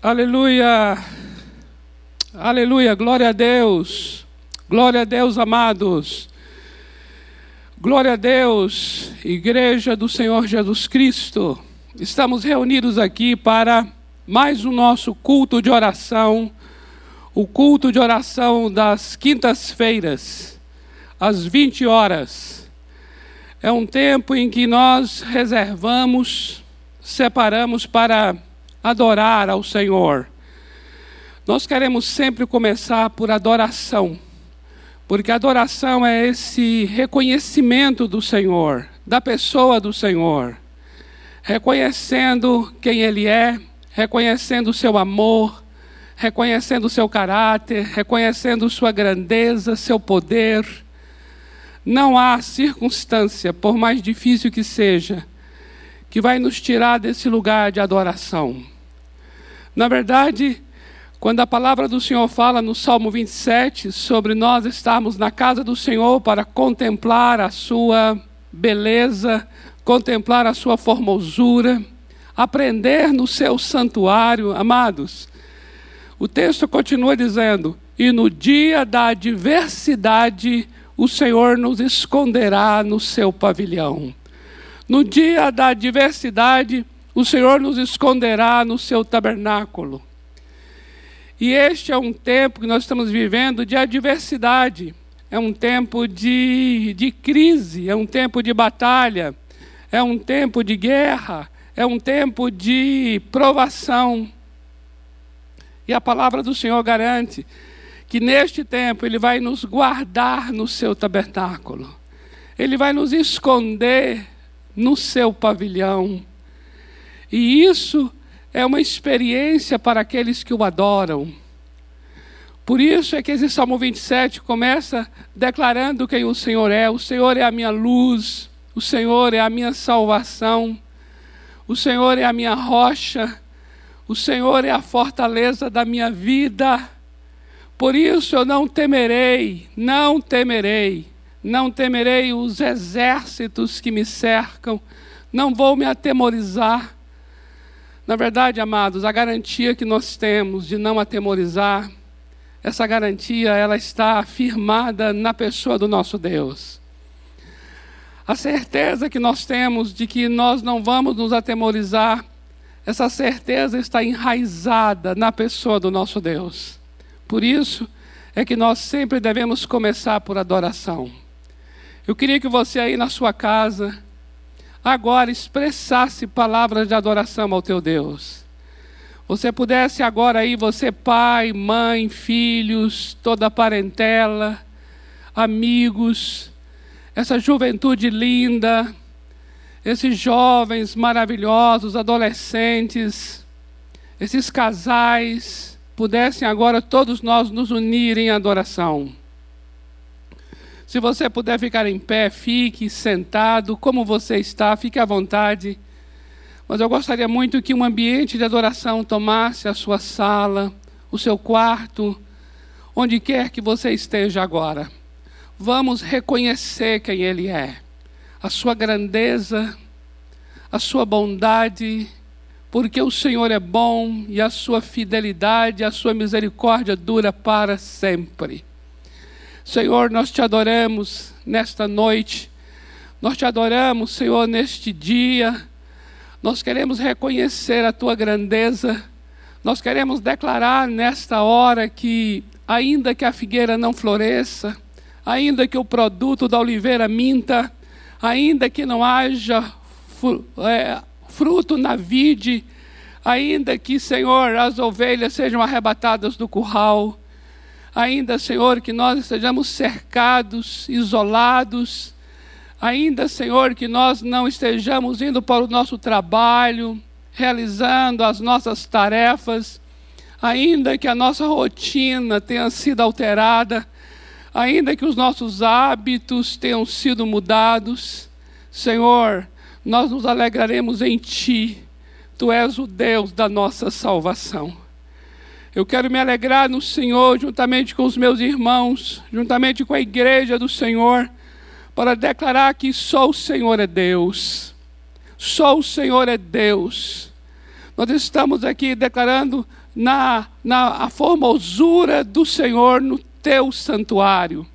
Aleluia. Aleluia. Glória a Deus. Glória a Deus, amados. Glória a Deus, Igreja do Senhor Jesus Cristo. Estamos reunidos aqui para mais um nosso culto de oração, o culto de oração das quintas-feiras, às 20 horas. É um tempo em que nós reservamos, separamos para adorar ao Senhor. Nós queremos sempre começar por adoração, porque adoração é esse reconhecimento do Senhor, da pessoa do Senhor, reconhecendo quem Ele é, reconhecendo o seu amor, reconhecendo o seu caráter, reconhecendo sua grandeza, seu poder. Não há circunstância, por mais difícil que seja, que vai nos tirar desse lugar de adoração. Na verdade, quando a palavra do Senhor fala no Salmo 27 sobre nós estarmos na casa do Senhor para contemplar a sua beleza, contemplar a sua formosura, aprender no seu santuário, amados. O texto continua dizendo: "E no dia da adversidade o Senhor nos esconderá no seu pavilhão." No dia da adversidade, o Senhor nos esconderá no seu tabernáculo. E este é um tempo que nós estamos vivendo de adversidade, é um tempo de, de crise, é um tempo de batalha, é um tempo de guerra, é um tempo de provação. E a palavra do Senhor garante que neste tempo Ele vai nos guardar no seu tabernáculo, Ele vai nos esconder no seu pavilhão. E isso é uma experiência para aqueles que o adoram. Por isso é que esse Salmo 27 começa declarando quem o Senhor é. O Senhor é a minha luz, o Senhor é a minha salvação, o Senhor é a minha rocha, o Senhor é a fortaleza da minha vida. Por isso eu não temerei, não temerei não temerei os exércitos que me cercam, não vou me atemorizar. Na verdade, amados, a garantia que nós temos de não atemorizar, essa garantia ela está firmada na pessoa do nosso Deus. A certeza que nós temos de que nós não vamos nos atemorizar, essa certeza está enraizada na pessoa do nosso Deus. Por isso é que nós sempre devemos começar por adoração. Eu queria que você aí na sua casa, agora expressasse palavras de adoração ao teu Deus. Você pudesse agora aí, você pai, mãe, filhos, toda a parentela, amigos, essa juventude linda, esses jovens maravilhosos, adolescentes, esses casais, pudessem agora todos nós nos unir em adoração. Se você puder ficar em pé, fique sentado, como você está, fique à vontade. Mas eu gostaria muito que um ambiente de adoração tomasse a sua sala, o seu quarto, onde quer que você esteja agora. Vamos reconhecer quem Ele é, a sua grandeza, a sua bondade, porque o Senhor é bom e a sua fidelidade, a sua misericórdia dura para sempre. Senhor, nós te adoramos nesta noite, nós te adoramos, Senhor, neste dia. Nós queremos reconhecer a tua grandeza, nós queremos declarar nesta hora que, ainda que a figueira não floresça, ainda que o produto da oliveira minta, ainda que não haja é, fruto na vide, ainda que, Senhor, as ovelhas sejam arrebatadas do curral, Ainda, Senhor, que nós estejamos cercados, isolados. Ainda, Senhor, que nós não estejamos indo para o nosso trabalho, realizando as nossas tarefas. Ainda que a nossa rotina tenha sido alterada, ainda que os nossos hábitos tenham sido mudados, Senhor, nós nos alegraremos em Ti. Tu és o Deus da nossa salvação. Eu quero me alegrar no Senhor, juntamente com os meus irmãos, juntamente com a igreja do Senhor, para declarar que só o Senhor é Deus. Só o Senhor é Deus. Nós estamos aqui declarando na, na a formosura do Senhor no teu santuário.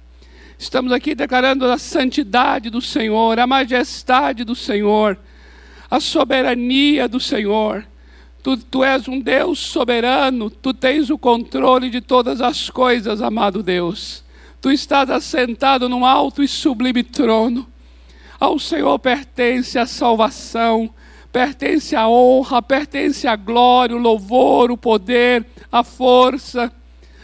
Estamos aqui declarando a santidade do Senhor, a majestade do Senhor, a soberania do Senhor. Tu, tu és um Deus soberano, tu tens o controle de todas as coisas, amado Deus. Tu estás assentado num alto e sublime trono. Ao Senhor pertence a salvação, pertence a honra, pertence a glória, o louvor, o poder, a força,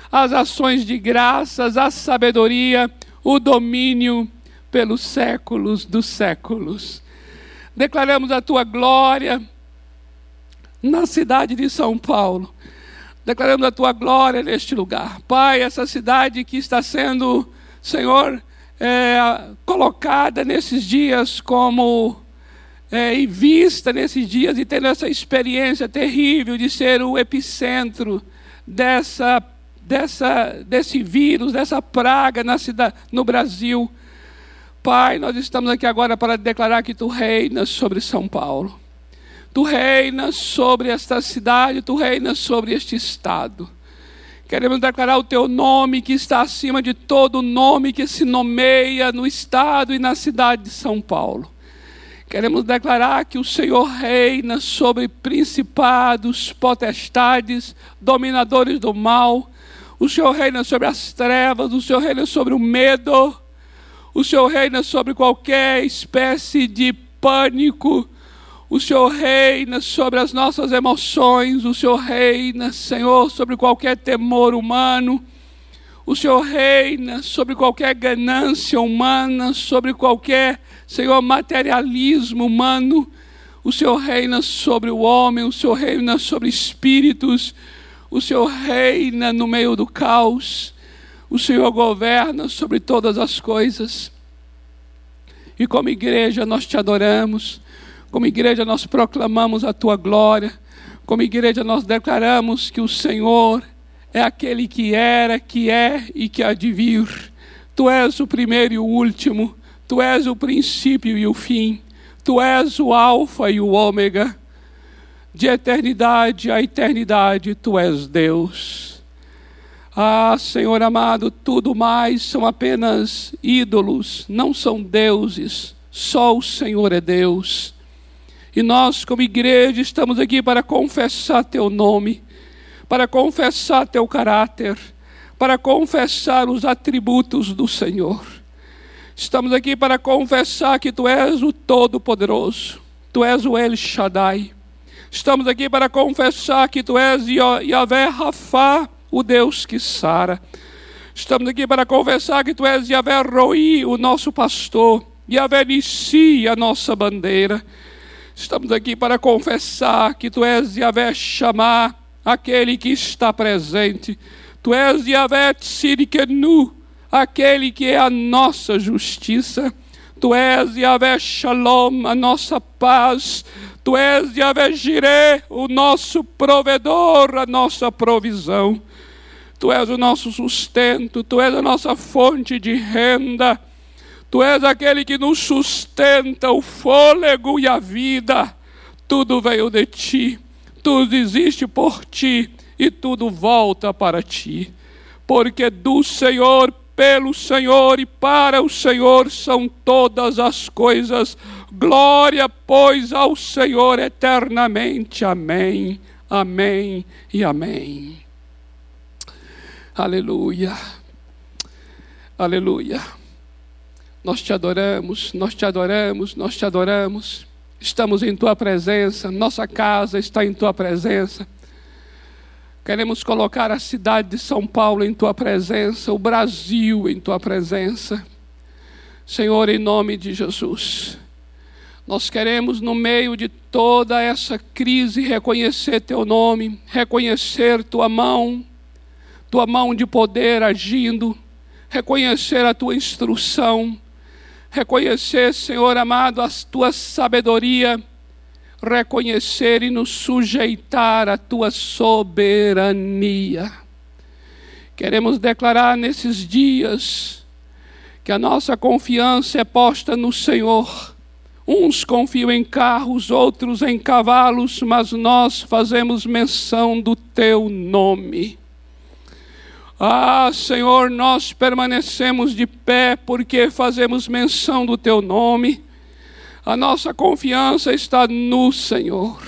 as ações de graças, a sabedoria, o domínio pelos séculos dos séculos. Declaramos a tua glória na cidade de São Paulo. Declaramos a tua glória neste lugar. Pai, essa cidade que está sendo, Senhor, é, colocada nesses dias como é, em vista nesses dias e tendo essa experiência terrível de ser o epicentro dessa, dessa, desse vírus, dessa praga na cidade, no Brasil. Pai, nós estamos aqui agora para declarar que Tu reinas sobre São Paulo. Tu reinas sobre esta cidade, Tu reinas sobre este estado. Queremos declarar o Teu nome que está acima de todo nome que se nomeia no estado e na cidade de São Paulo. Queremos declarar que o Senhor reina sobre principados, potestades, dominadores do mal. O Senhor reina sobre as trevas, o Senhor reina sobre o medo. O Senhor reina sobre qualquer espécie de pânico. O Senhor reina sobre as nossas emoções. O Senhor reina, Senhor, sobre qualquer temor humano. O Senhor reina sobre qualquer ganância humana, sobre qualquer, Senhor, materialismo humano. O Senhor reina sobre o homem, o Senhor reina sobre espíritos. O Senhor reina no meio do caos. O Senhor governa sobre todas as coisas. E como igreja nós te adoramos. Como igreja nós proclamamos a tua glória. Como igreja nós declaramos que o Senhor é aquele que era, que é e que há de vir. Tu és o primeiro e o último, tu és o princípio e o fim, tu és o Alfa e o Ômega. De eternidade a eternidade, tu és Deus. Ah, Senhor amado, tudo mais são apenas ídolos, não são deuses, só o Senhor é Deus. E nós, como igreja, estamos aqui para confessar Teu nome para confessar teu caráter, para confessar os atributos do Senhor. Estamos aqui para confessar que tu és o Todo-Poderoso, tu és o El Shaddai. Estamos aqui para confessar que tu és Yahvé Rafá, o Deus que sara. Estamos aqui para confessar que tu és Yahvé Roi, o nosso pastor, Yahvé Nissi, a nossa bandeira. Estamos aqui para confessar que tu és Yahvé Chamar, aquele que está presente. Tu és Yahvé Tzidkenu, aquele que é a nossa justiça. Tu és Yahvé Shalom, a nossa paz. Tu és Yahvé Jireh, o nosso provedor, a nossa provisão. Tu és o nosso sustento, Tu és a nossa fonte de renda. Tu és aquele que nos sustenta o fôlego e a vida. Tudo veio de Ti tudo existe por ti e tudo volta para ti. Porque do Senhor, pelo Senhor e para o Senhor são todas as coisas. Glória, pois, ao Senhor eternamente. Amém, amém e amém. Aleluia, aleluia. Nós te adoramos, nós te adoramos, nós te adoramos estamos em tua presença, nossa casa está em tua presença. Queremos colocar a cidade de São Paulo em tua presença, o Brasil em tua presença. Senhor, em nome de Jesus. Nós queremos, no meio de toda essa crise, reconhecer teu nome, reconhecer tua mão, tua mão de poder agindo, reconhecer a tua instrução reconhecer, Senhor amado, a tua sabedoria, reconhecer e nos sujeitar à tua soberania. Queremos declarar nesses dias que a nossa confiança é posta no Senhor, Uns confiam em carros, outros em cavalos, mas nós fazemos menção do teu nome. Ah, Senhor, nós permanecemos de pé porque fazemos menção do teu nome. A nossa confiança está no Senhor.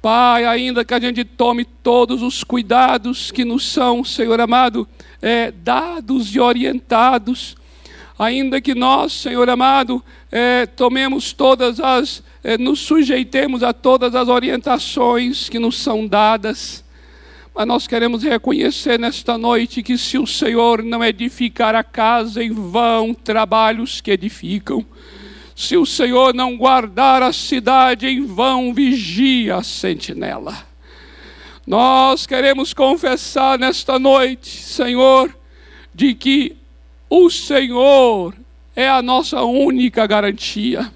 Pai, ainda que a gente tome todos os cuidados que nos são, Senhor amado, é, dados e orientados, ainda que nós, Senhor amado, é, tomemos todas as, é, nos sujeitemos a todas as orientações que nos são dadas, mas nós queremos reconhecer nesta noite que se o Senhor não edificar a casa, em vão trabalhos que edificam. Se o Senhor não guardar a cidade, em vão vigia a sentinela. Nós queremos confessar nesta noite, Senhor, de que o Senhor é a nossa única garantia.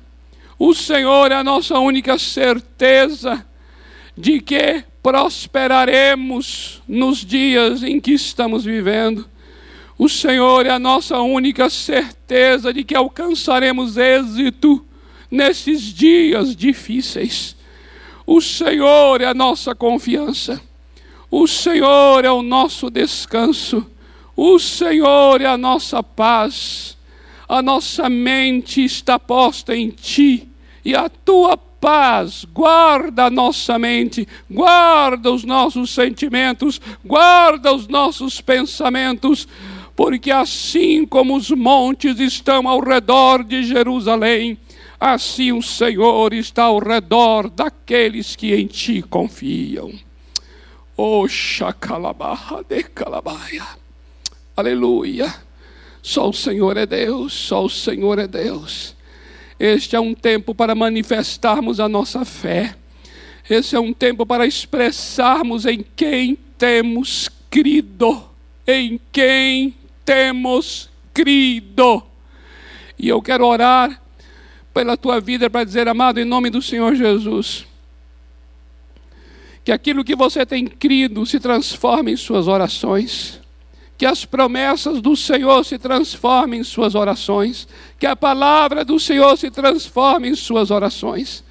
O Senhor é a nossa única certeza de que prosperaremos nos dias em que estamos vivendo. O Senhor é a nossa única certeza de que alcançaremos êxito nesses dias difíceis. O Senhor é a nossa confiança. O Senhor é o nosso descanso. O Senhor é a nossa paz, a nossa mente está posta em Ti, e a Tua paz guarda a nossa mente, guarda os nossos sentimentos, guarda os nossos pensamentos, porque assim como os montes estão ao redor de Jerusalém, assim o Senhor está ao redor daqueles que em Ti confiam. Oxa calabarra de calabaia. Aleluia. Só o Senhor é Deus, só o Senhor é Deus. Este é um tempo para manifestarmos a nossa fé. Esse é um tempo para expressarmos em quem temos crido. Em quem temos crido. E eu quero orar pela tua vida para dizer, amado, em nome do Senhor Jesus, que aquilo que você tem crido se transforme em suas orações que as promessas do Senhor se transformem em suas orações, que a palavra do Senhor se transforme em suas orações.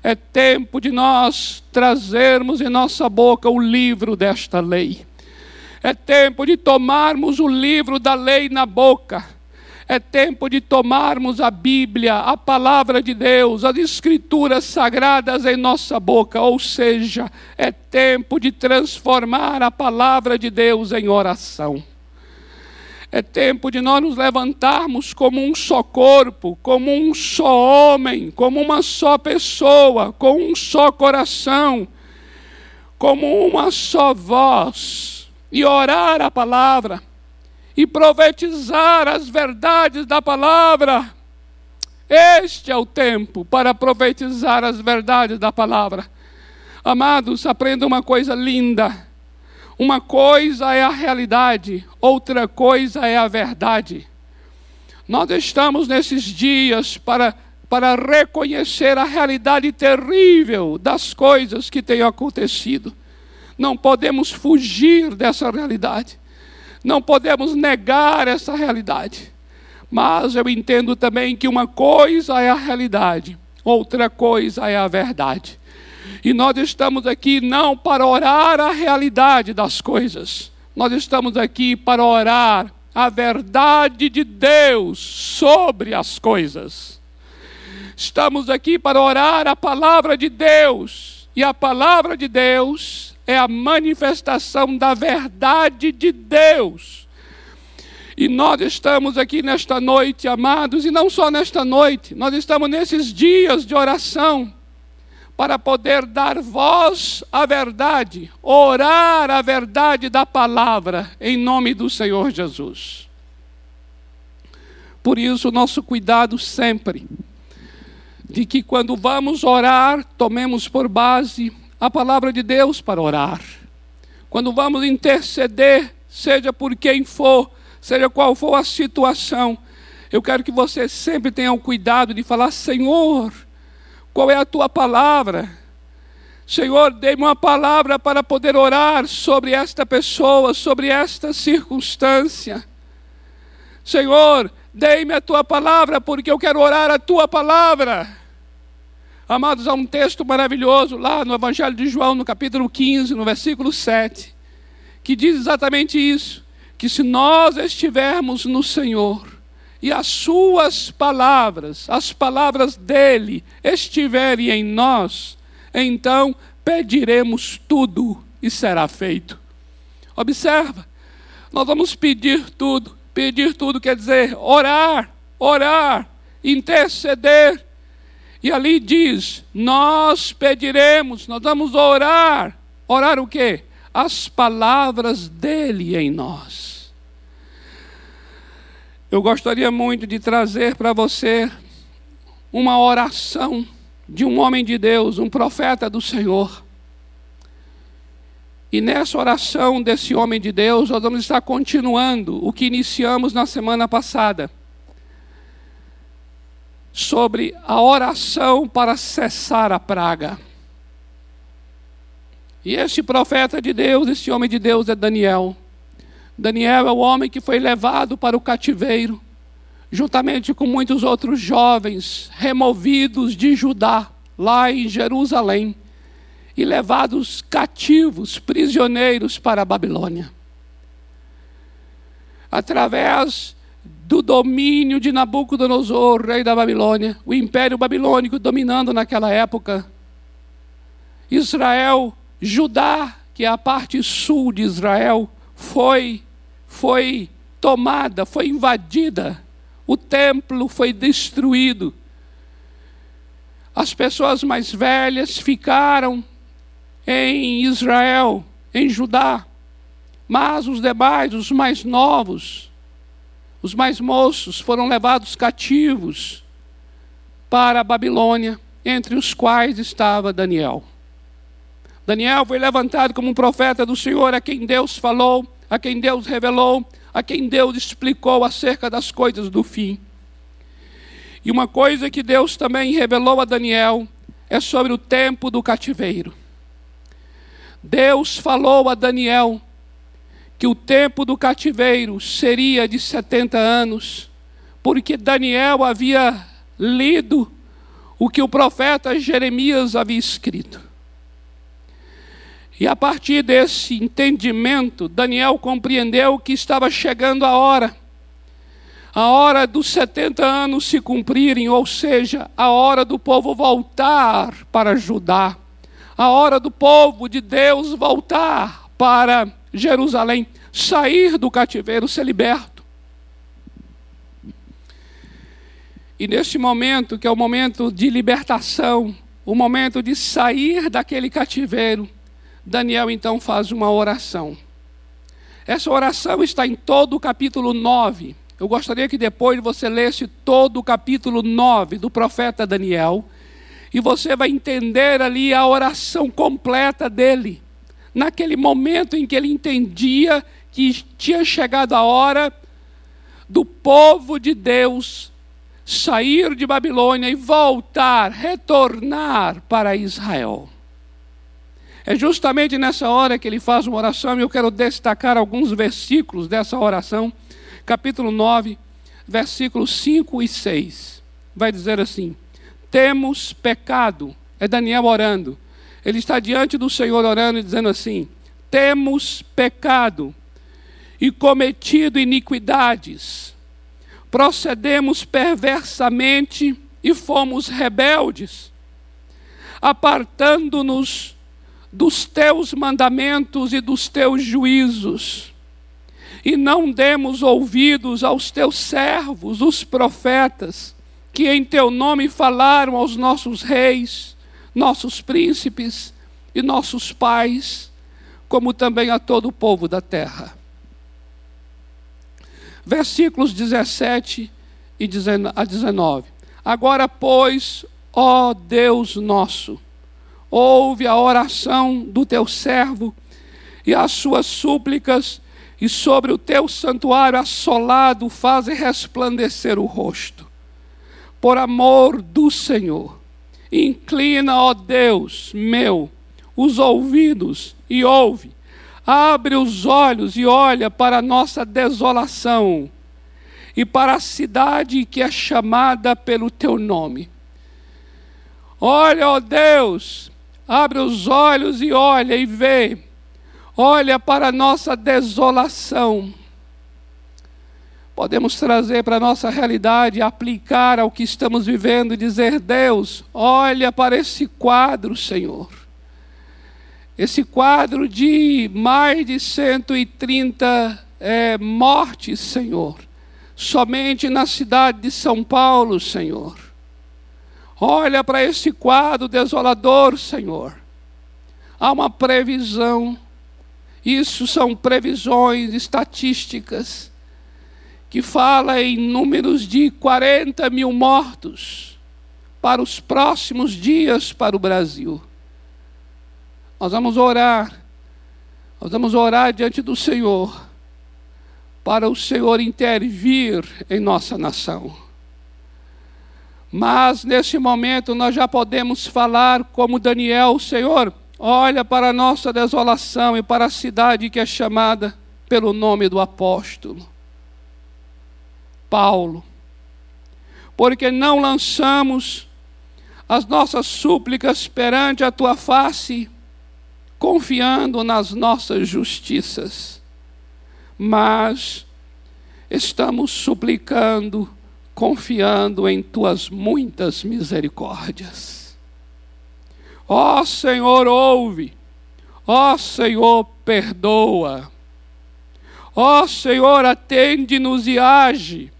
É tempo de nós trazermos em nossa boca o livro desta lei. É tempo de tomarmos o livro da lei na boca é tempo de tomarmos a Bíblia, a palavra de Deus, as escrituras sagradas em nossa boca, ou seja, é tempo de transformar a palavra de Deus em oração. É tempo de nós nos levantarmos como um só corpo, como um só homem, como uma só pessoa, com um só coração, como uma só voz, e orar a palavra e profetizar as verdades da palavra. Este é o tempo para profetizar as verdades da palavra. Amados, aprenda uma coisa linda. Uma coisa é a realidade, outra coisa é a verdade. Nós estamos nesses dias para, para reconhecer a realidade terrível das coisas que têm acontecido. Não podemos fugir dessa realidade. Não podemos negar essa realidade. Mas eu entendo também que uma coisa é a realidade, outra coisa é a verdade. E nós estamos aqui não para orar a realidade das coisas, nós estamos aqui para orar a verdade de Deus sobre as coisas. Estamos aqui para orar a palavra de Deus, e a palavra de Deus é a manifestação da verdade de Deus. E nós estamos aqui nesta noite, amados, e não só nesta noite, nós estamos nesses dias de oração para poder dar voz à verdade, orar a verdade da palavra, em nome do Senhor Jesus. Por isso, nosso cuidado sempre, de que quando vamos orar, tomemos por base a palavra de Deus para orar. Quando vamos interceder, seja por quem for, seja qual for a situação, eu quero que você sempre tenha o cuidado de falar: Senhor, qual é a tua palavra? Senhor, dê-me uma palavra para poder orar sobre esta pessoa, sobre esta circunstância. Senhor, dê-me a tua palavra, porque eu quero orar a tua palavra. Amados, há um texto maravilhoso lá no Evangelho de João, no capítulo 15, no versículo 7, que diz exatamente isso: que se nós estivermos no Senhor e as Suas palavras, as palavras dele, estiverem em nós, então pediremos tudo e será feito. Observa, nós vamos pedir tudo. Pedir tudo quer dizer orar, orar, interceder. E ali diz: Nós pediremos, nós vamos orar. Orar o quê? As palavras dele em nós. Eu gostaria muito de trazer para você uma oração de um homem de Deus, um profeta do Senhor. E nessa oração desse homem de Deus, nós vamos estar continuando o que iniciamos na semana passada. Sobre a oração para cessar a praga. E esse profeta de Deus, esse homem de Deus é Daniel. Daniel é o homem que foi levado para o cativeiro, juntamente com muitos outros jovens removidos de Judá, lá em Jerusalém e levados cativos, prisioneiros para a Babilônia. Através do domínio de Nabucodonosor, rei da Babilônia, o império babilônico dominando naquela época, Israel, Judá, que é a parte sul de Israel, foi foi tomada, foi invadida. O templo foi destruído. As pessoas mais velhas ficaram em Israel, em Judá. Mas os demais, os mais novos, os mais moços, foram levados cativos para a Babilônia, entre os quais estava Daniel. Daniel foi levantado como um profeta do Senhor, a quem Deus falou, a quem Deus revelou, a quem Deus explicou acerca das coisas do fim. E uma coisa que Deus também revelou a Daniel é sobre o tempo do cativeiro. Deus falou a Daniel que o tempo do cativeiro seria de 70 anos, porque Daniel havia lido o que o profeta Jeremias havia escrito. E a partir desse entendimento, Daniel compreendeu que estava chegando a hora, a hora dos 70 anos se cumprirem, ou seja, a hora do povo voltar para Judá a hora do povo de Deus voltar para Jerusalém, sair do cativeiro, ser liberto. E neste momento, que é o momento de libertação, o momento de sair daquele cativeiro, Daniel então faz uma oração. Essa oração está em todo o capítulo 9. Eu gostaria que depois você lesse todo o capítulo 9 do profeta Daniel e você vai entender ali a oração completa dele. Naquele momento em que ele entendia que tinha chegado a hora do povo de Deus sair de Babilônia e voltar, retornar para Israel. É justamente nessa hora que ele faz uma oração, e eu quero destacar alguns versículos dessa oração, capítulo 9, versículos 5 e 6. Vai dizer assim: temos pecado. É Daniel orando. Ele está diante do Senhor orando e dizendo assim: temos pecado e cometido iniquidades, procedemos perversamente e fomos rebeldes, apartando-nos dos teus mandamentos e dos teus juízos, e não demos ouvidos aos teus servos, os profetas que em teu nome falaram aos nossos reis, nossos príncipes e nossos pais, como também a todo o povo da terra. Versículos 17 a 19. Agora, pois, ó Deus nosso, ouve a oração do teu servo e as suas súplicas, e sobre o teu santuário assolado faze resplandecer o rosto por amor do Senhor. Inclina, ó Deus meu, os ouvidos e ouve. Abre os olhos e olha para a nossa desolação e para a cidade que é chamada pelo teu nome. Olha, ó Deus, abre os olhos e olha e vê. Olha para a nossa desolação. Podemos trazer para a nossa realidade, aplicar ao que estamos vivendo e dizer: Deus, olha para esse quadro, Senhor. Esse quadro de mais de 130 é, mortes, Senhor, somente na cidade de São Paulo, Senhor. Olha para esse quadro desolador, Senhor. Há uma previsão, isso são previsões estatísticas, que fala em números de 40 mil mortos para os próximos dias para o Brasil. Nós vamos orar, nós vamos orar diante do Senhor para o Senhor intervir em nossa nação. Mas nesse momento nós já podemos falar como Daniel, Senhor, olha para a nossa desolação e para a cidade que é chamada pelo nome do apóstolo Paulo. Porque não lançamos as nossas súplicas perante a tua face, confiando nas nossas justiças mas estamos suplicando, confiando em tuas muitas misericórdias. Ó Senhor, ouve. Ó Senhor, perdoa. Ó Senhor, atende-nos e age.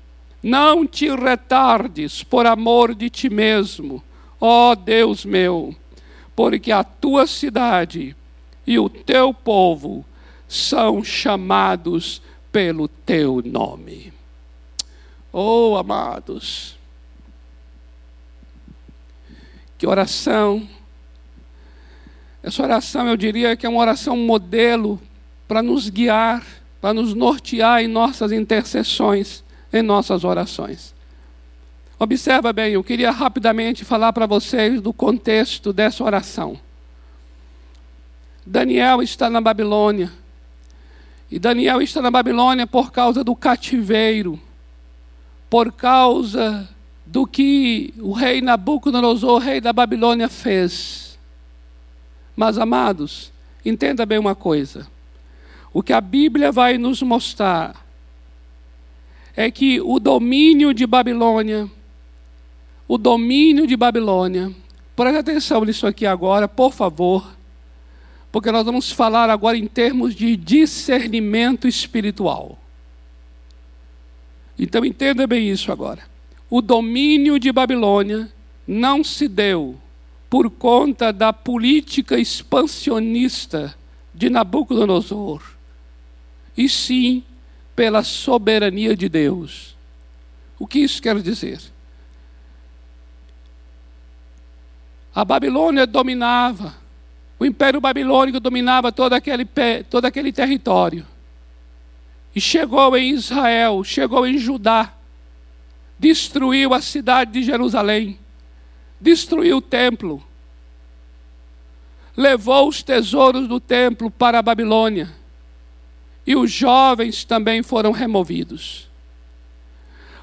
Não te retardes por amor de ti mesmo, ó Deus meu, porque a tua cidade e o teu povo são chamados pelo teu nome. Oh, amados, que oração. Essa oração eu diria que é uma oração modelo para nos guiar, para nos nortear em nossas intercessões, em nossas orações. Observa bem, eu queria rapidamente falar para vocês do contexto dessa oração. Daniel está na Babilônia. E Daniel está na Babilônia por causa do cativeiro, por causa do que o rei Nabucodonosor, rei da Babilônia, fez. Mas, amados, entenda bem uma coisa: o que a Bíblia vai nos mostrar é que o domínio de Babilônia, o domínio de Babilônia, preste atenção nisso aqui agora, por favor porque nós vamos falar agora em termos de discernimento espiritual. Então entenda bem isso agora. O domínio de Babilônia não se deu por conta da política expansionista de Nabucodonosor, e sim pela soberania de Deus. O que isso quer dizer? A Babilônia dominava o Império Babilônico dominava todo aquele, todo aquele território. E chegou em Israel, chegou em Judá, destruiu a cidade de Jerusalém, destruiu o templo, levou os tesouros do templo para a Babilônia, e os jovens também foram removidos.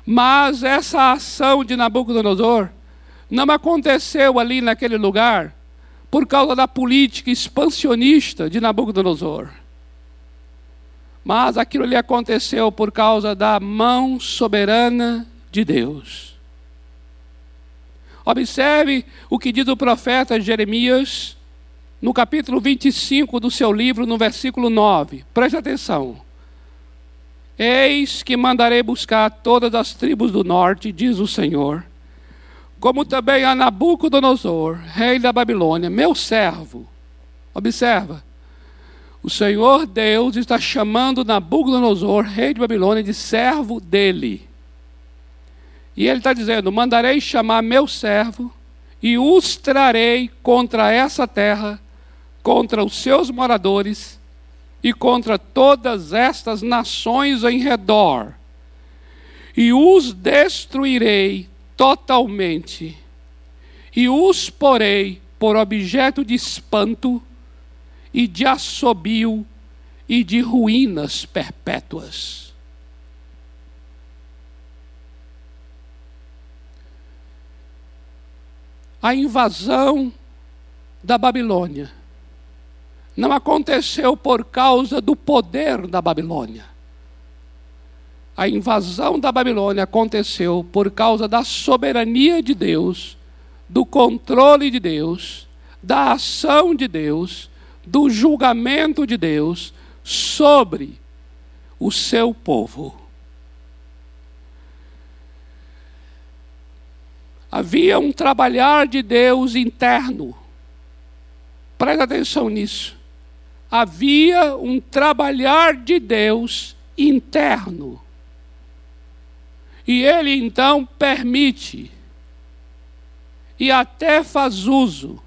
Mas essa ação de Nabucodonosor não aconteceu ali naquele lugar por causa da política expansionista de Nabucodonosor. Mas aquilo lhe aconteceu por causa da mão soberana de Deus. Observe o que diz o profeta Jeremias no capítulo 25 do seu livro, no versículo 9. Preste atenção. Eis que mandarei buscar todas as tribos do norte, diz o Senhor como também a Nabucodonosor, rei da Babilônia, meu servo. Observa, o Senhor Deus está chamando Nabucodonosor, rei de Babilônia, de servo dele. E ele está dizendo: Mandarei chamar meu servo e os trarei contra essa terra, contra os seus moradores e contra todas estas nações em redor, e os destruirei totalmente, e os porei por objeto de espanto e de assobio e de ruínas perpétuas. a invasão da Babilônia não aconteceu por causa do poder da Babilônia. A invasão da Babilônia aconteceu por causa da soberania de Deus, do controle de Deus, da ação de Deus, do julgamento de Deus sobre o seu povo. Havia um trabalhar de Deus interno. Presta atenção nisso. Havia um trabalhar de Deus interno. E ele então permite e até faz uso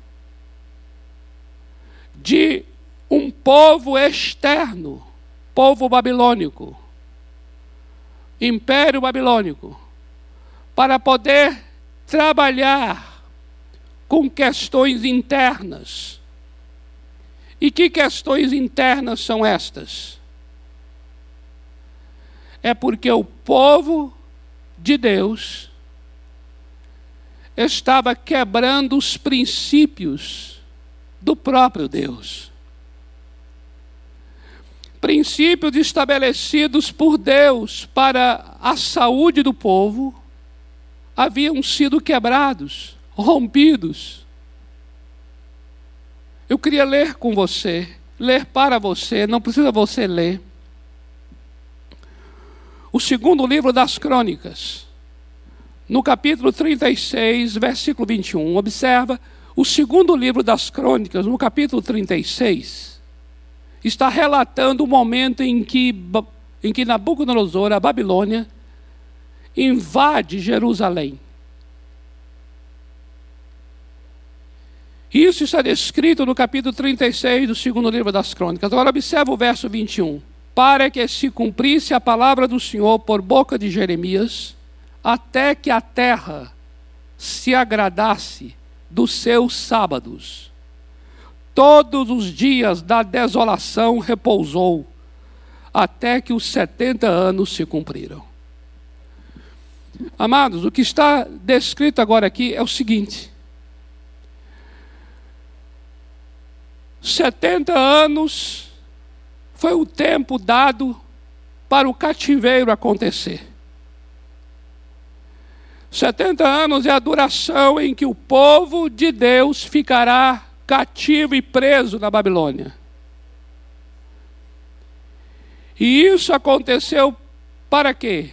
de um povo externo, povo babilônico, império babilônico, para poder trabalhar com questões internas. E que questões internas são estas? É porque o povo de Deus estava quebrando os princípios do próprio Deus. Princípios estabelecidos por Deus para a saúde do povo haviam sido quebrados, rompidos. Eu queria ler com você, ler para você, não precisa você ler. O segundo livro das Crônicas, no capítulo 36, versículo 21. Observa, o segundo livro das Crônicas, no capítulo 36, está relatando o momento em que, em que Nabucodonosor, a Babilônia, invade Jerusalém. Isso está descrito no capítulo 36 do segundo livro das Crônicas. Agora observa o verso 21. Para que se cumprisse a palavra do Senhor por boca de Jeremias, até que a terra se agradasse dos seus sábados. Todos os dias da desolação repousou, até que os setenta anos se cumpriram. Amados, o que está descrito agora aqui é o seguinte: 70 anos foi o tempo dado para o cativeiro acontecer. 70 anos é a duração em que o povo de Deus ficará cativo e preso na Babilônia. E isso aconteceu para quê?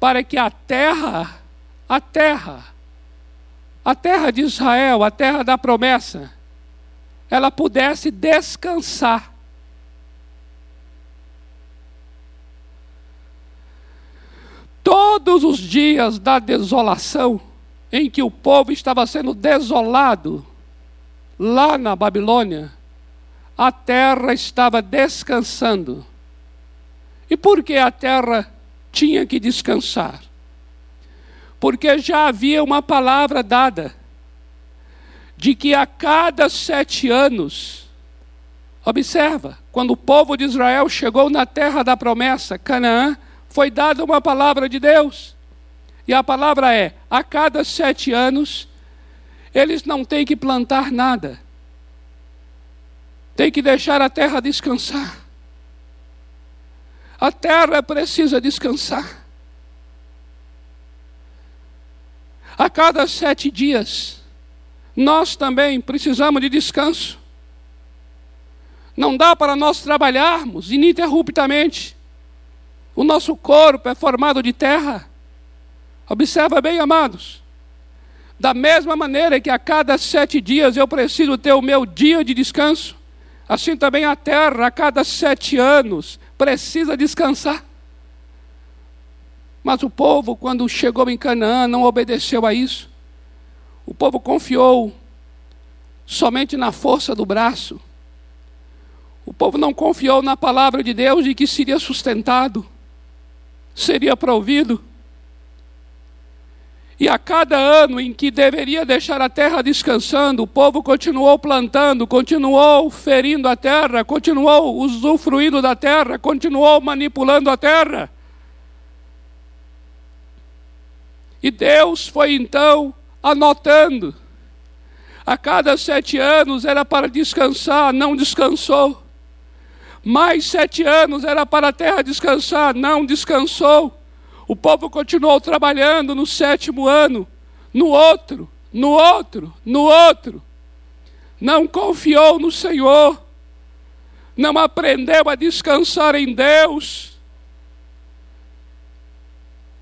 para que a terra, a terra, a terra de Israel, a terra da promessa, ela pudesse descansar. Todos os dias da desolação, em que o povo estava sendo desolado, lá na Babilônia, a terra estava descansando. E por que a terra tinha que descansar. Porque já havia uma palavra dada de que a cada sete anos, observa, quando o povo de Israel chegou na terra da promessa, Canaã, foi dada uma palavra de Deus. E a palavra é: a cada sete anos, eles não têm que plantar nada, tem que deixar a terra descansar. A terra precisa descansar. A cada sete dias, nós também precisamos de descanso. Não dá para nós trabalharmos ininterruptamente. O nosso corpo é formado de terra. Observa bem, amados. Da mesma maneira que a cada sete dias eu preciso ter o meu dia de descanso, assim também a terra, a cada sete anos, precisa descansar. Mas o povo, quando chegou em Canaã, não obedeceu a isso. O povo confiou somente na força do braço. O povo não confiou na palavra de Deus de que seria sustentado, seria provido. E a cada ano em que deveria deixar a terra descansando, o povo continuou plantando, continuou ferindo a terra, continuou usufruindo da terra, continuou manipulando a terra. E Deus foi então anotando A cada sete anos era para descansar, não descansou. Mais sete anos era para a terra descansar, não descansou. O povo continuou trabalhando no sétimo ano, no outro, no outro, no outro. Não confiou no Senhor, não aprendeu a descansar em Deus.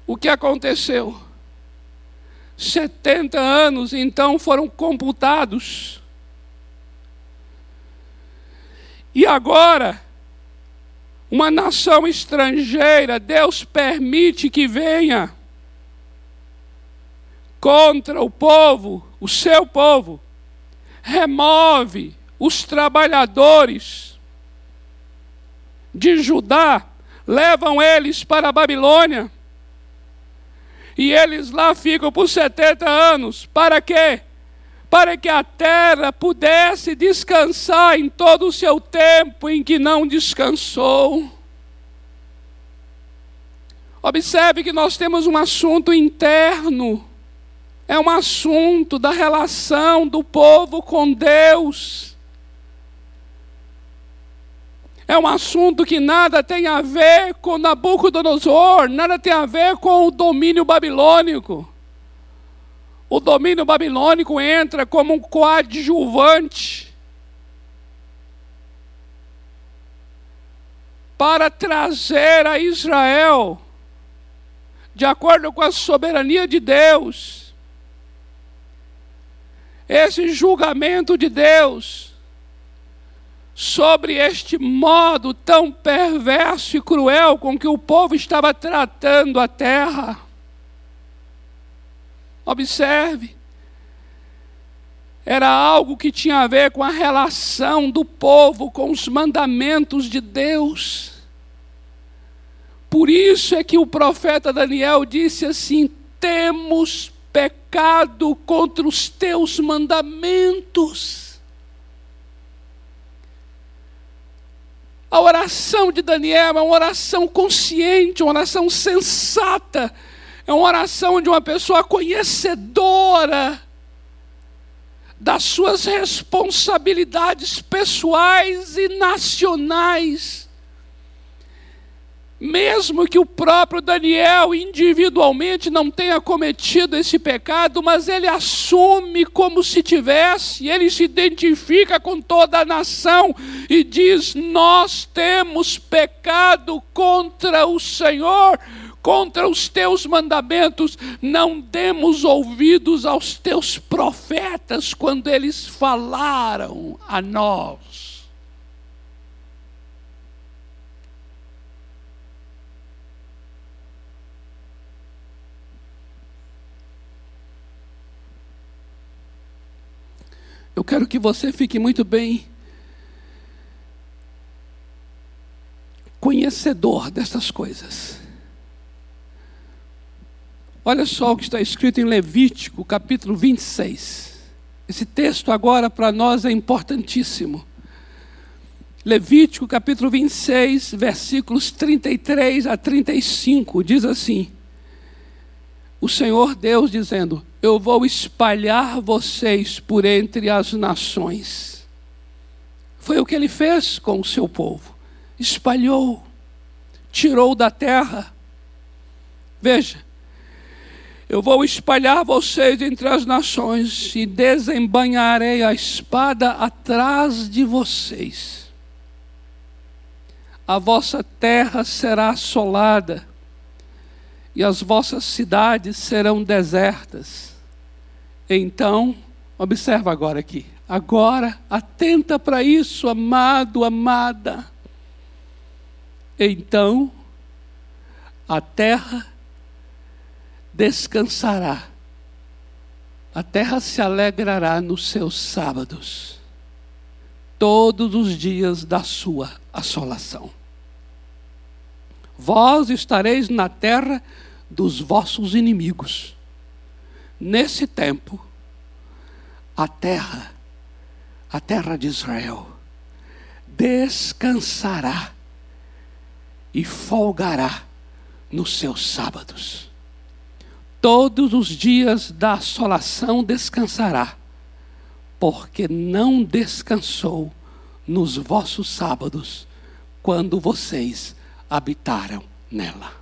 O que aconteceu? 70 anos então foram computados. E agora, uma nação estrangeira, Deus permite que venha contra o povo, o seu povo, remove os trabalhadores de Judá, levam eles para a Babilônia, e eles lá ficam por 70 anos, para quê? Para que a terra pudesse descansar em todo o seu tempo em que não descansou. Observe que nós temos um assunto interno, é um assunto da relação do povo com Deus. É um assunto que nada tem a ver com Nabucodonosor, nada tem a ver com o domínio babilônico o domínio babilônico entra como um coadjuvante para trazer a Israel, de acordo com a soberania de Deus, esse julgamento de Deus sobre este modo tão perverso e cruel com que o povo estava tratando a terra. Observe. Era algo que tinha a ver com a relação do povo com os mandamentos de Deus. Por isso é que o profeta Daniel disse assim: temos pecado contra os teus mandamentos. A oração de Daniel é uma oração consciente, uma oração sensata é uma oração de uma pessoa conhecedora das suas responsabilidades pessoais e nacionais. Mesmo que o próprio Daniel individualmente não tenha cometido esse pecado, mas ele assume como se tivesse, ele se identifica com toda a nação e diz: Nós temos pecado contra o Senhor contra os teus mandamentos, não demos ouvidos aos teus profetas quando eles falaram a nós. Eu quero que você fique muito bem conhecedor dessas coisas. Olha só o que está escrito em Levítico, capítulo 26. Esse texto agora para nós é importantíssimo. Levítico, capítulo 26, versículos 33 a 35, diz assim: O Senhor Deus dizendo: Eu vou espalhar vocês por entre as nações. Foi o que ele fez com o seu povo. Espalhou, tirou da terra. Veja, eu vou espalhar vocês entre as nações e desembanharei a espada atrás de vocês. A vossa terra será assolada e as vossas cidades serão desertas. Então, observa agora aqui. Agora, atenta para isso, amado, amada. Então, a terra descansará, a terra se alegrará nos seus sábados, todos os dias da sua assolação. Vós estareis na terra dos vossos inimigos. Nesse tempo, a terra, a terra de Israel, descansará e folgará nos seus sábados todos os dias da assolação descansará, porque não descansou nos vossos sábados, quando vocês habitaram nela.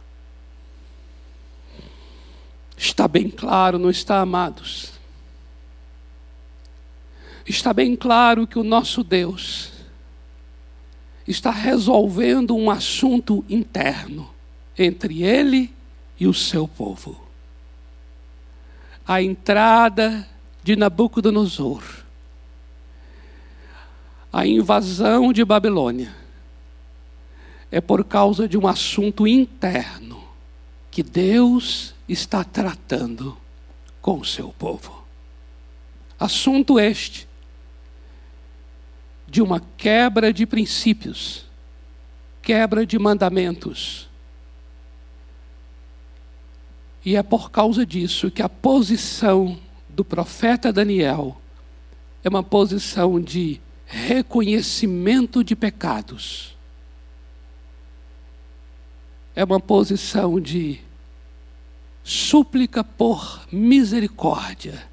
Está bem claro, não está, amados? Está bem claro que o nosso Deus está resolvendo um assunto interno entre ele e o seu povo. A entrada de Nabucodonosor, a invasão de Babilônia, é por causa de um assunto interno que Deus está tratando com o seu povo. Assunto este de uma quebra de princípios, quebra de mandamentos. E é por causa disso que a posição do profeta Daniel é uma posição de reconhecimento de pecados. É uma posição de súplica por misericórdia.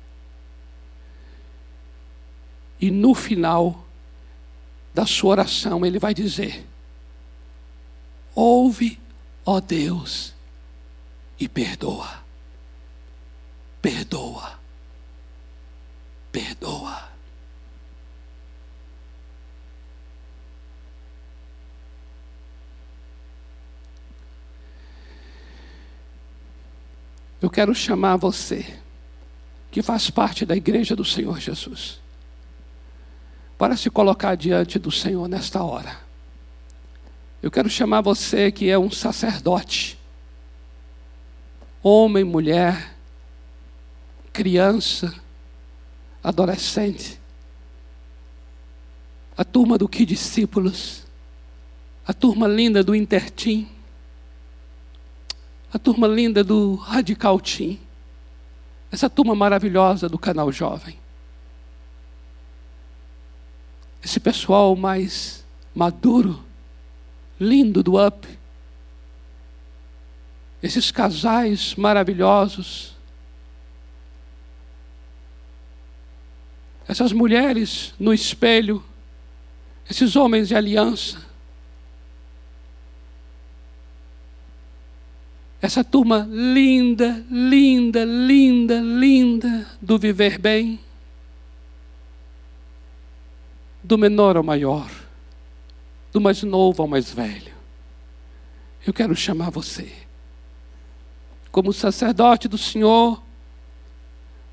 E no final, da sua oração, ele vai dizer: Ouve, ó Deus, e perdoa. Perdoa. Perdoa. Eu quero chamar você, que faz parte da igreja do Senhor Jesus para se colocar diante do Senhor nesta hora. Eu quero chamar você que é um sacerdote, homem, mulher, criança, adolescente, a turma do que discípulos, a turma linda do Intertim, a turma linda do Radical Team, essa turma maravilhosa do canal Jovem. Esse pessoal mais maduro, lindo do up, esses casais maravilhosos, essas mulheres no espelho, esses homens de aliança, essa turma linda, linda, linda, linda do viver bem. Do menor ao maior, do mais novo ao mais velho. Eu quero chamar você, como sacerdote do Senhor,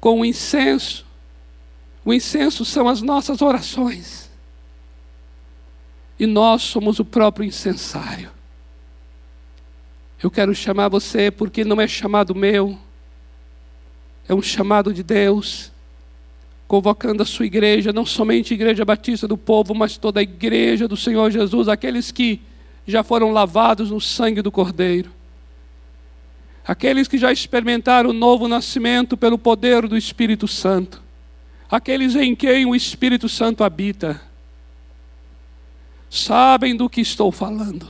com o incenso. O incenso são as nossas orações. E nós somos o próprio incensário. Eu quero chamar você porque não é chamado meu, é um chamado de Deus convocando a sua igreja, não somente a igreja batista do povo, mas toda a igreja do Senhor Jesus, aqueles que já foram lavados no sangue do Cordeiro, aqueles que já experimentaram o novo nascimento pelo poder do Espírito Santo, aqueles em quem o Espírito Santo habita, sabem do que estou falando.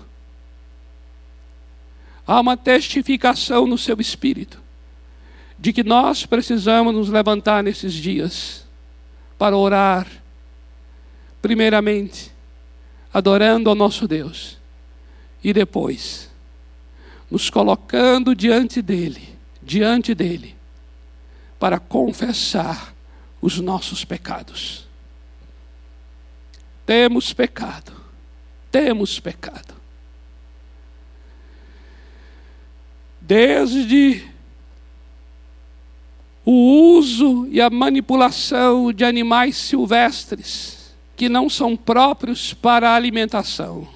Há uma testificação no seu espírito de que nós precisamos nos levantar nesses dias para orar, primeiramente, adorando ao nosso Deus, e depois, nos colocando diante dEle, diante dEle, para confessar os nossos pecados. Temos pecado, temos pecado. Desde o uso e a manipulação de animais silvestres que não são próprios para a alimentação.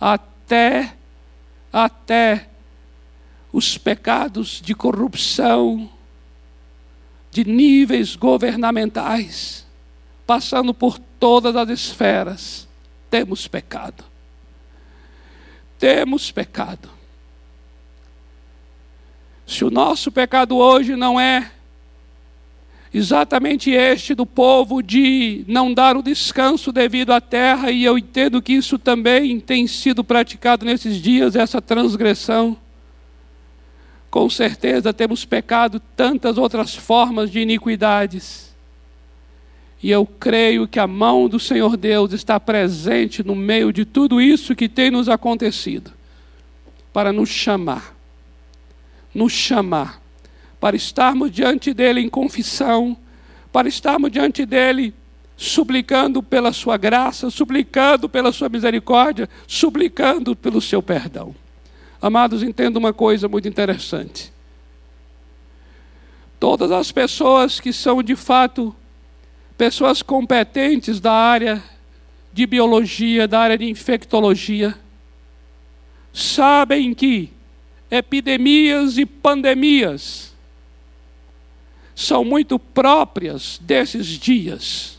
Até até os pecados de corrupção de níveis governamentais, passando por todas as esferas, temos pecado. Temos pecado. Se o nosso pecado hoje não é exatamente este do povo de não dar o descanso devido à terra, e eu entendo que isso também tem sido praticado nesses dias, essa transgressão. Com certeza temos pecado tantas outras formas de iniquidades. E eu creio que a mão do Senhor Deus está presente no meio de tudo isso que tem nos acontecido, para nos chamar, nos chamar, para estarmos diante dEle em confissão, para estarmos diante dEle suplicando pela Sua graça, suplicando pela Sua misericórdia, suplicando pelo Seu perdão. Amados, entenda uma coisa muito interessante. Todas as pessoas que são de fato pessoas competentes da área de biologia, da área de infectologia, sabem que epidemias e pandemias são muito próprias desses dias.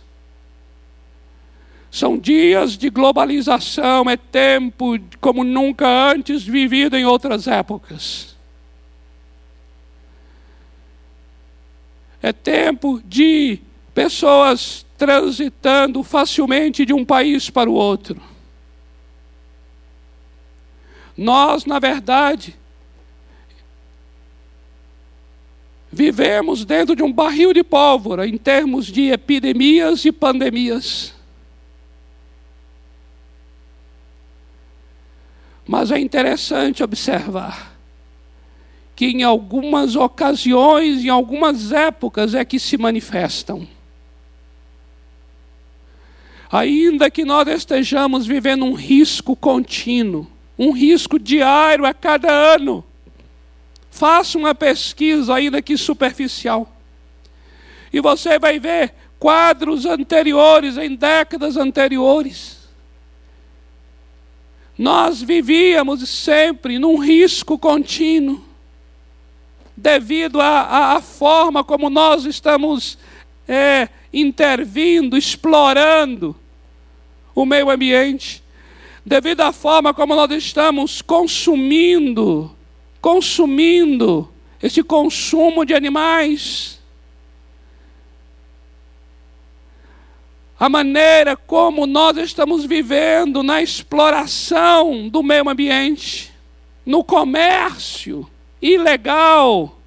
São dias de globalização, é tempo como nunca antes vivido em outras épocas. É tempo de pessoas transitando facilmente de um país para o outro. Nós, na verdade, vivemos dentro de um barril de pólvora em termos de epidemias e pandemias. Mas é interessante observar que em algumas ocasiões, em algumas épocas é que se manifestam ainda que nós estejamos vivendo um risco contínuo, um risco diário a cada ano. Faça uma pesquisa, ainda que superficial, e você vai ver quadros anteriores, em décadas anteriores. Nós vivíamos sempre num risco contínuo, devido à forma como nós estamos é, intervindo, explorando o meio ambiente, devido à forma como nós estamos consumindo, consumindo esse consumo de animais. A maneira como nós estamos vivendo na exploração do meio ambiente, no comércio ilegal.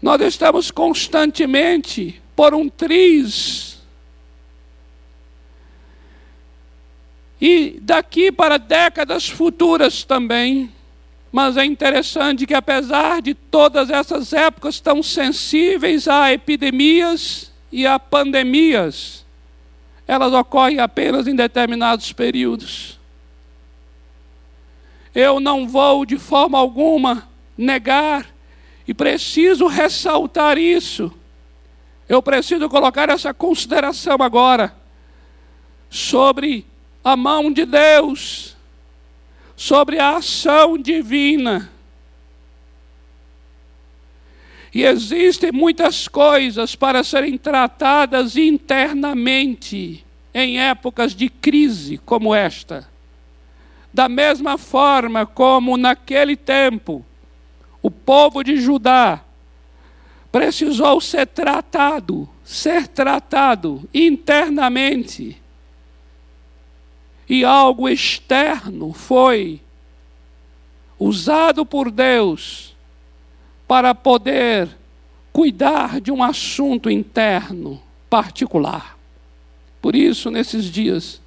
Nós estamos constantemente por um triz e daqui para décadas futuras também. Mas é interessante que, apesar de todas essas épocas tão sensíveis a epidemias e a pandemias, elas ocorrem apenas em determinados períodos. Eu não vou de forma alguma negar e preciso ressaltar isso. Eu preciso colocar essa consideração agora sobre a mão de Deus, sobre a ação divina. E existem muitas coisas para serem tratadas internamente em épocas de crise como esta. Da mesma forma como naquele tempo o povo de Judá precisou ser tratado, ser tratado internamente e algo externo foi usado por Deus para poder cuidar de um assunto interno particular. Por isso, nesses dias,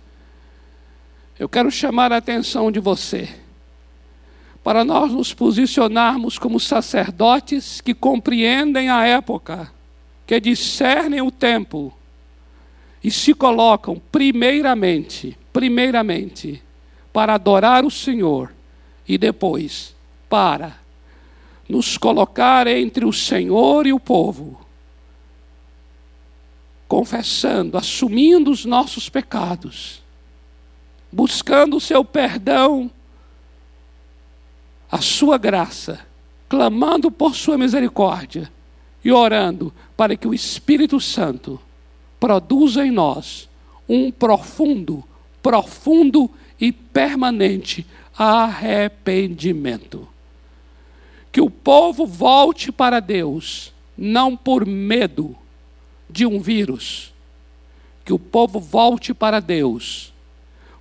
eu quero chamar a atenção de você para nós nos posicionarmos como sacerdotes que compreendem a época, que discernem o tempo e se colocam primeiramente primeiramente para adorar o Senhor e depois para nos colocar entre o Senhor e o povo, confessando, assumindo os nossos pecados, buscando o seu perdão, a sua graça, clamando por sua misericórdia e orando para que o Espírito Santo produza em nós um profundo profundo e permanente arrependimento. Que o povo volte para Deus, não por medo de um vírus. Que o povo volte para Deus,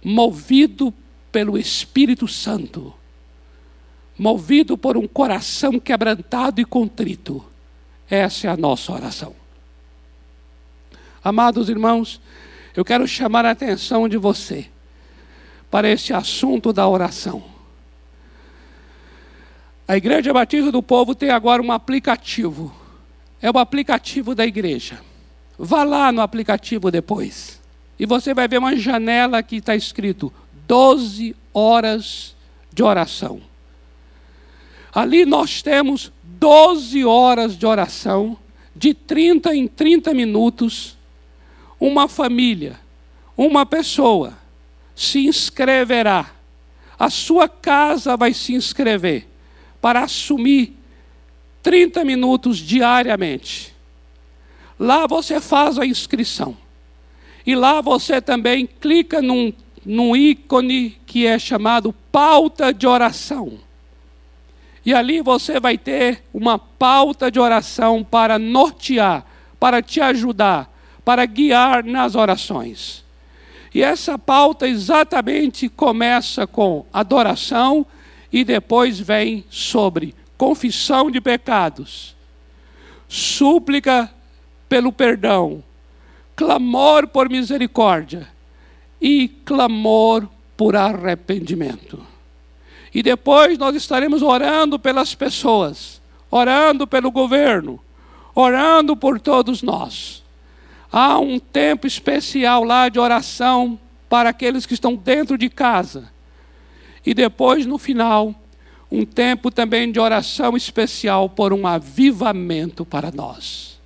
movido pelo Espírito Santo, movido por um coração quebrantado e contrito. Essa é a nossa oração. Amados irmãos, eu quero chamar a atenção de você para esse assunto da oração. A Igreja Batista do Povo tem agora um aplicativo. É o aplicativo da igreja. Vá lá no aplicativo depois. E você vai ver uma janela que está escrito 12 horas de oração. Ali nós temos 12 horas de oração, de 30 em 30 minutos. Uma família, uma pessoa se inscreverá. A sua casa vai se inscrever para assumir 30 minutos diariamente. Lá você faz a inscrição. E lá você também clica num, num ícone que é chamado pauta de oração. E ali você vai ter uma pauta de oração para nortear, para te ajudar, para guiar nas orações. E essa pauta exatamente começa com adoração e depois vem sobre confissão de pecados, súplica pelo perdão, clamor por misericórdia e clamor por arrependimento. E depois nós estaremos orando pelas pessoas, orando pelo governo, orando por todos nós. Há um tempo especial lá de oração para aqueles que estão dentro de casa. E depois, no final, um tempo também de oração especial por um avivamento para nós.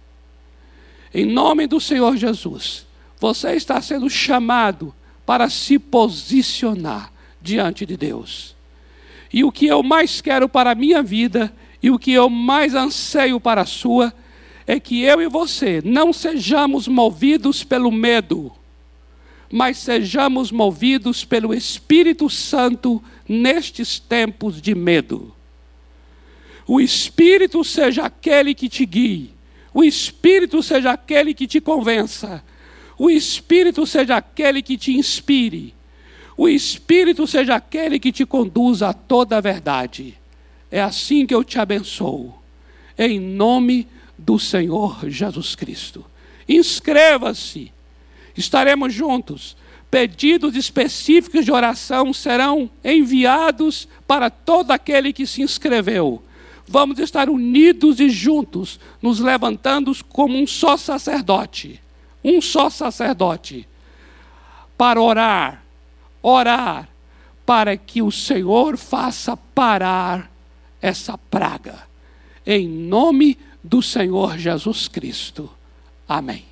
Em nome do Senhor Jesus, você está sendo chamado para se posicionar diante de Deus. E o que eu mais quero para a minha vida e o que eu mais anseio para a sua é que eu e você não sejamos movidos pelo medo, mas sejamos movidos pelo Espírito Santo nestes tempos de medo. O Espírito seja aquele que te guie o Espírito seja aquele que te convença. O Espírito seja aquele que te inspire. O Espírito seja aquele que te conduza a toda a verdade. É assim que eu te abençoo. Em nome do Senhor Jesus Cristo. Inscreva-se. Estaremos juntos. Pedidos específicos de oração serão enviados para todo aquele que se inscreveu vamos estar unidos e juntos, nos levantando como um só sacerdote, um só sacerdote, para orar, orar, para que o Senhor faça parar essa praga. Em nome do Senhor Jesus Cristo. Amém.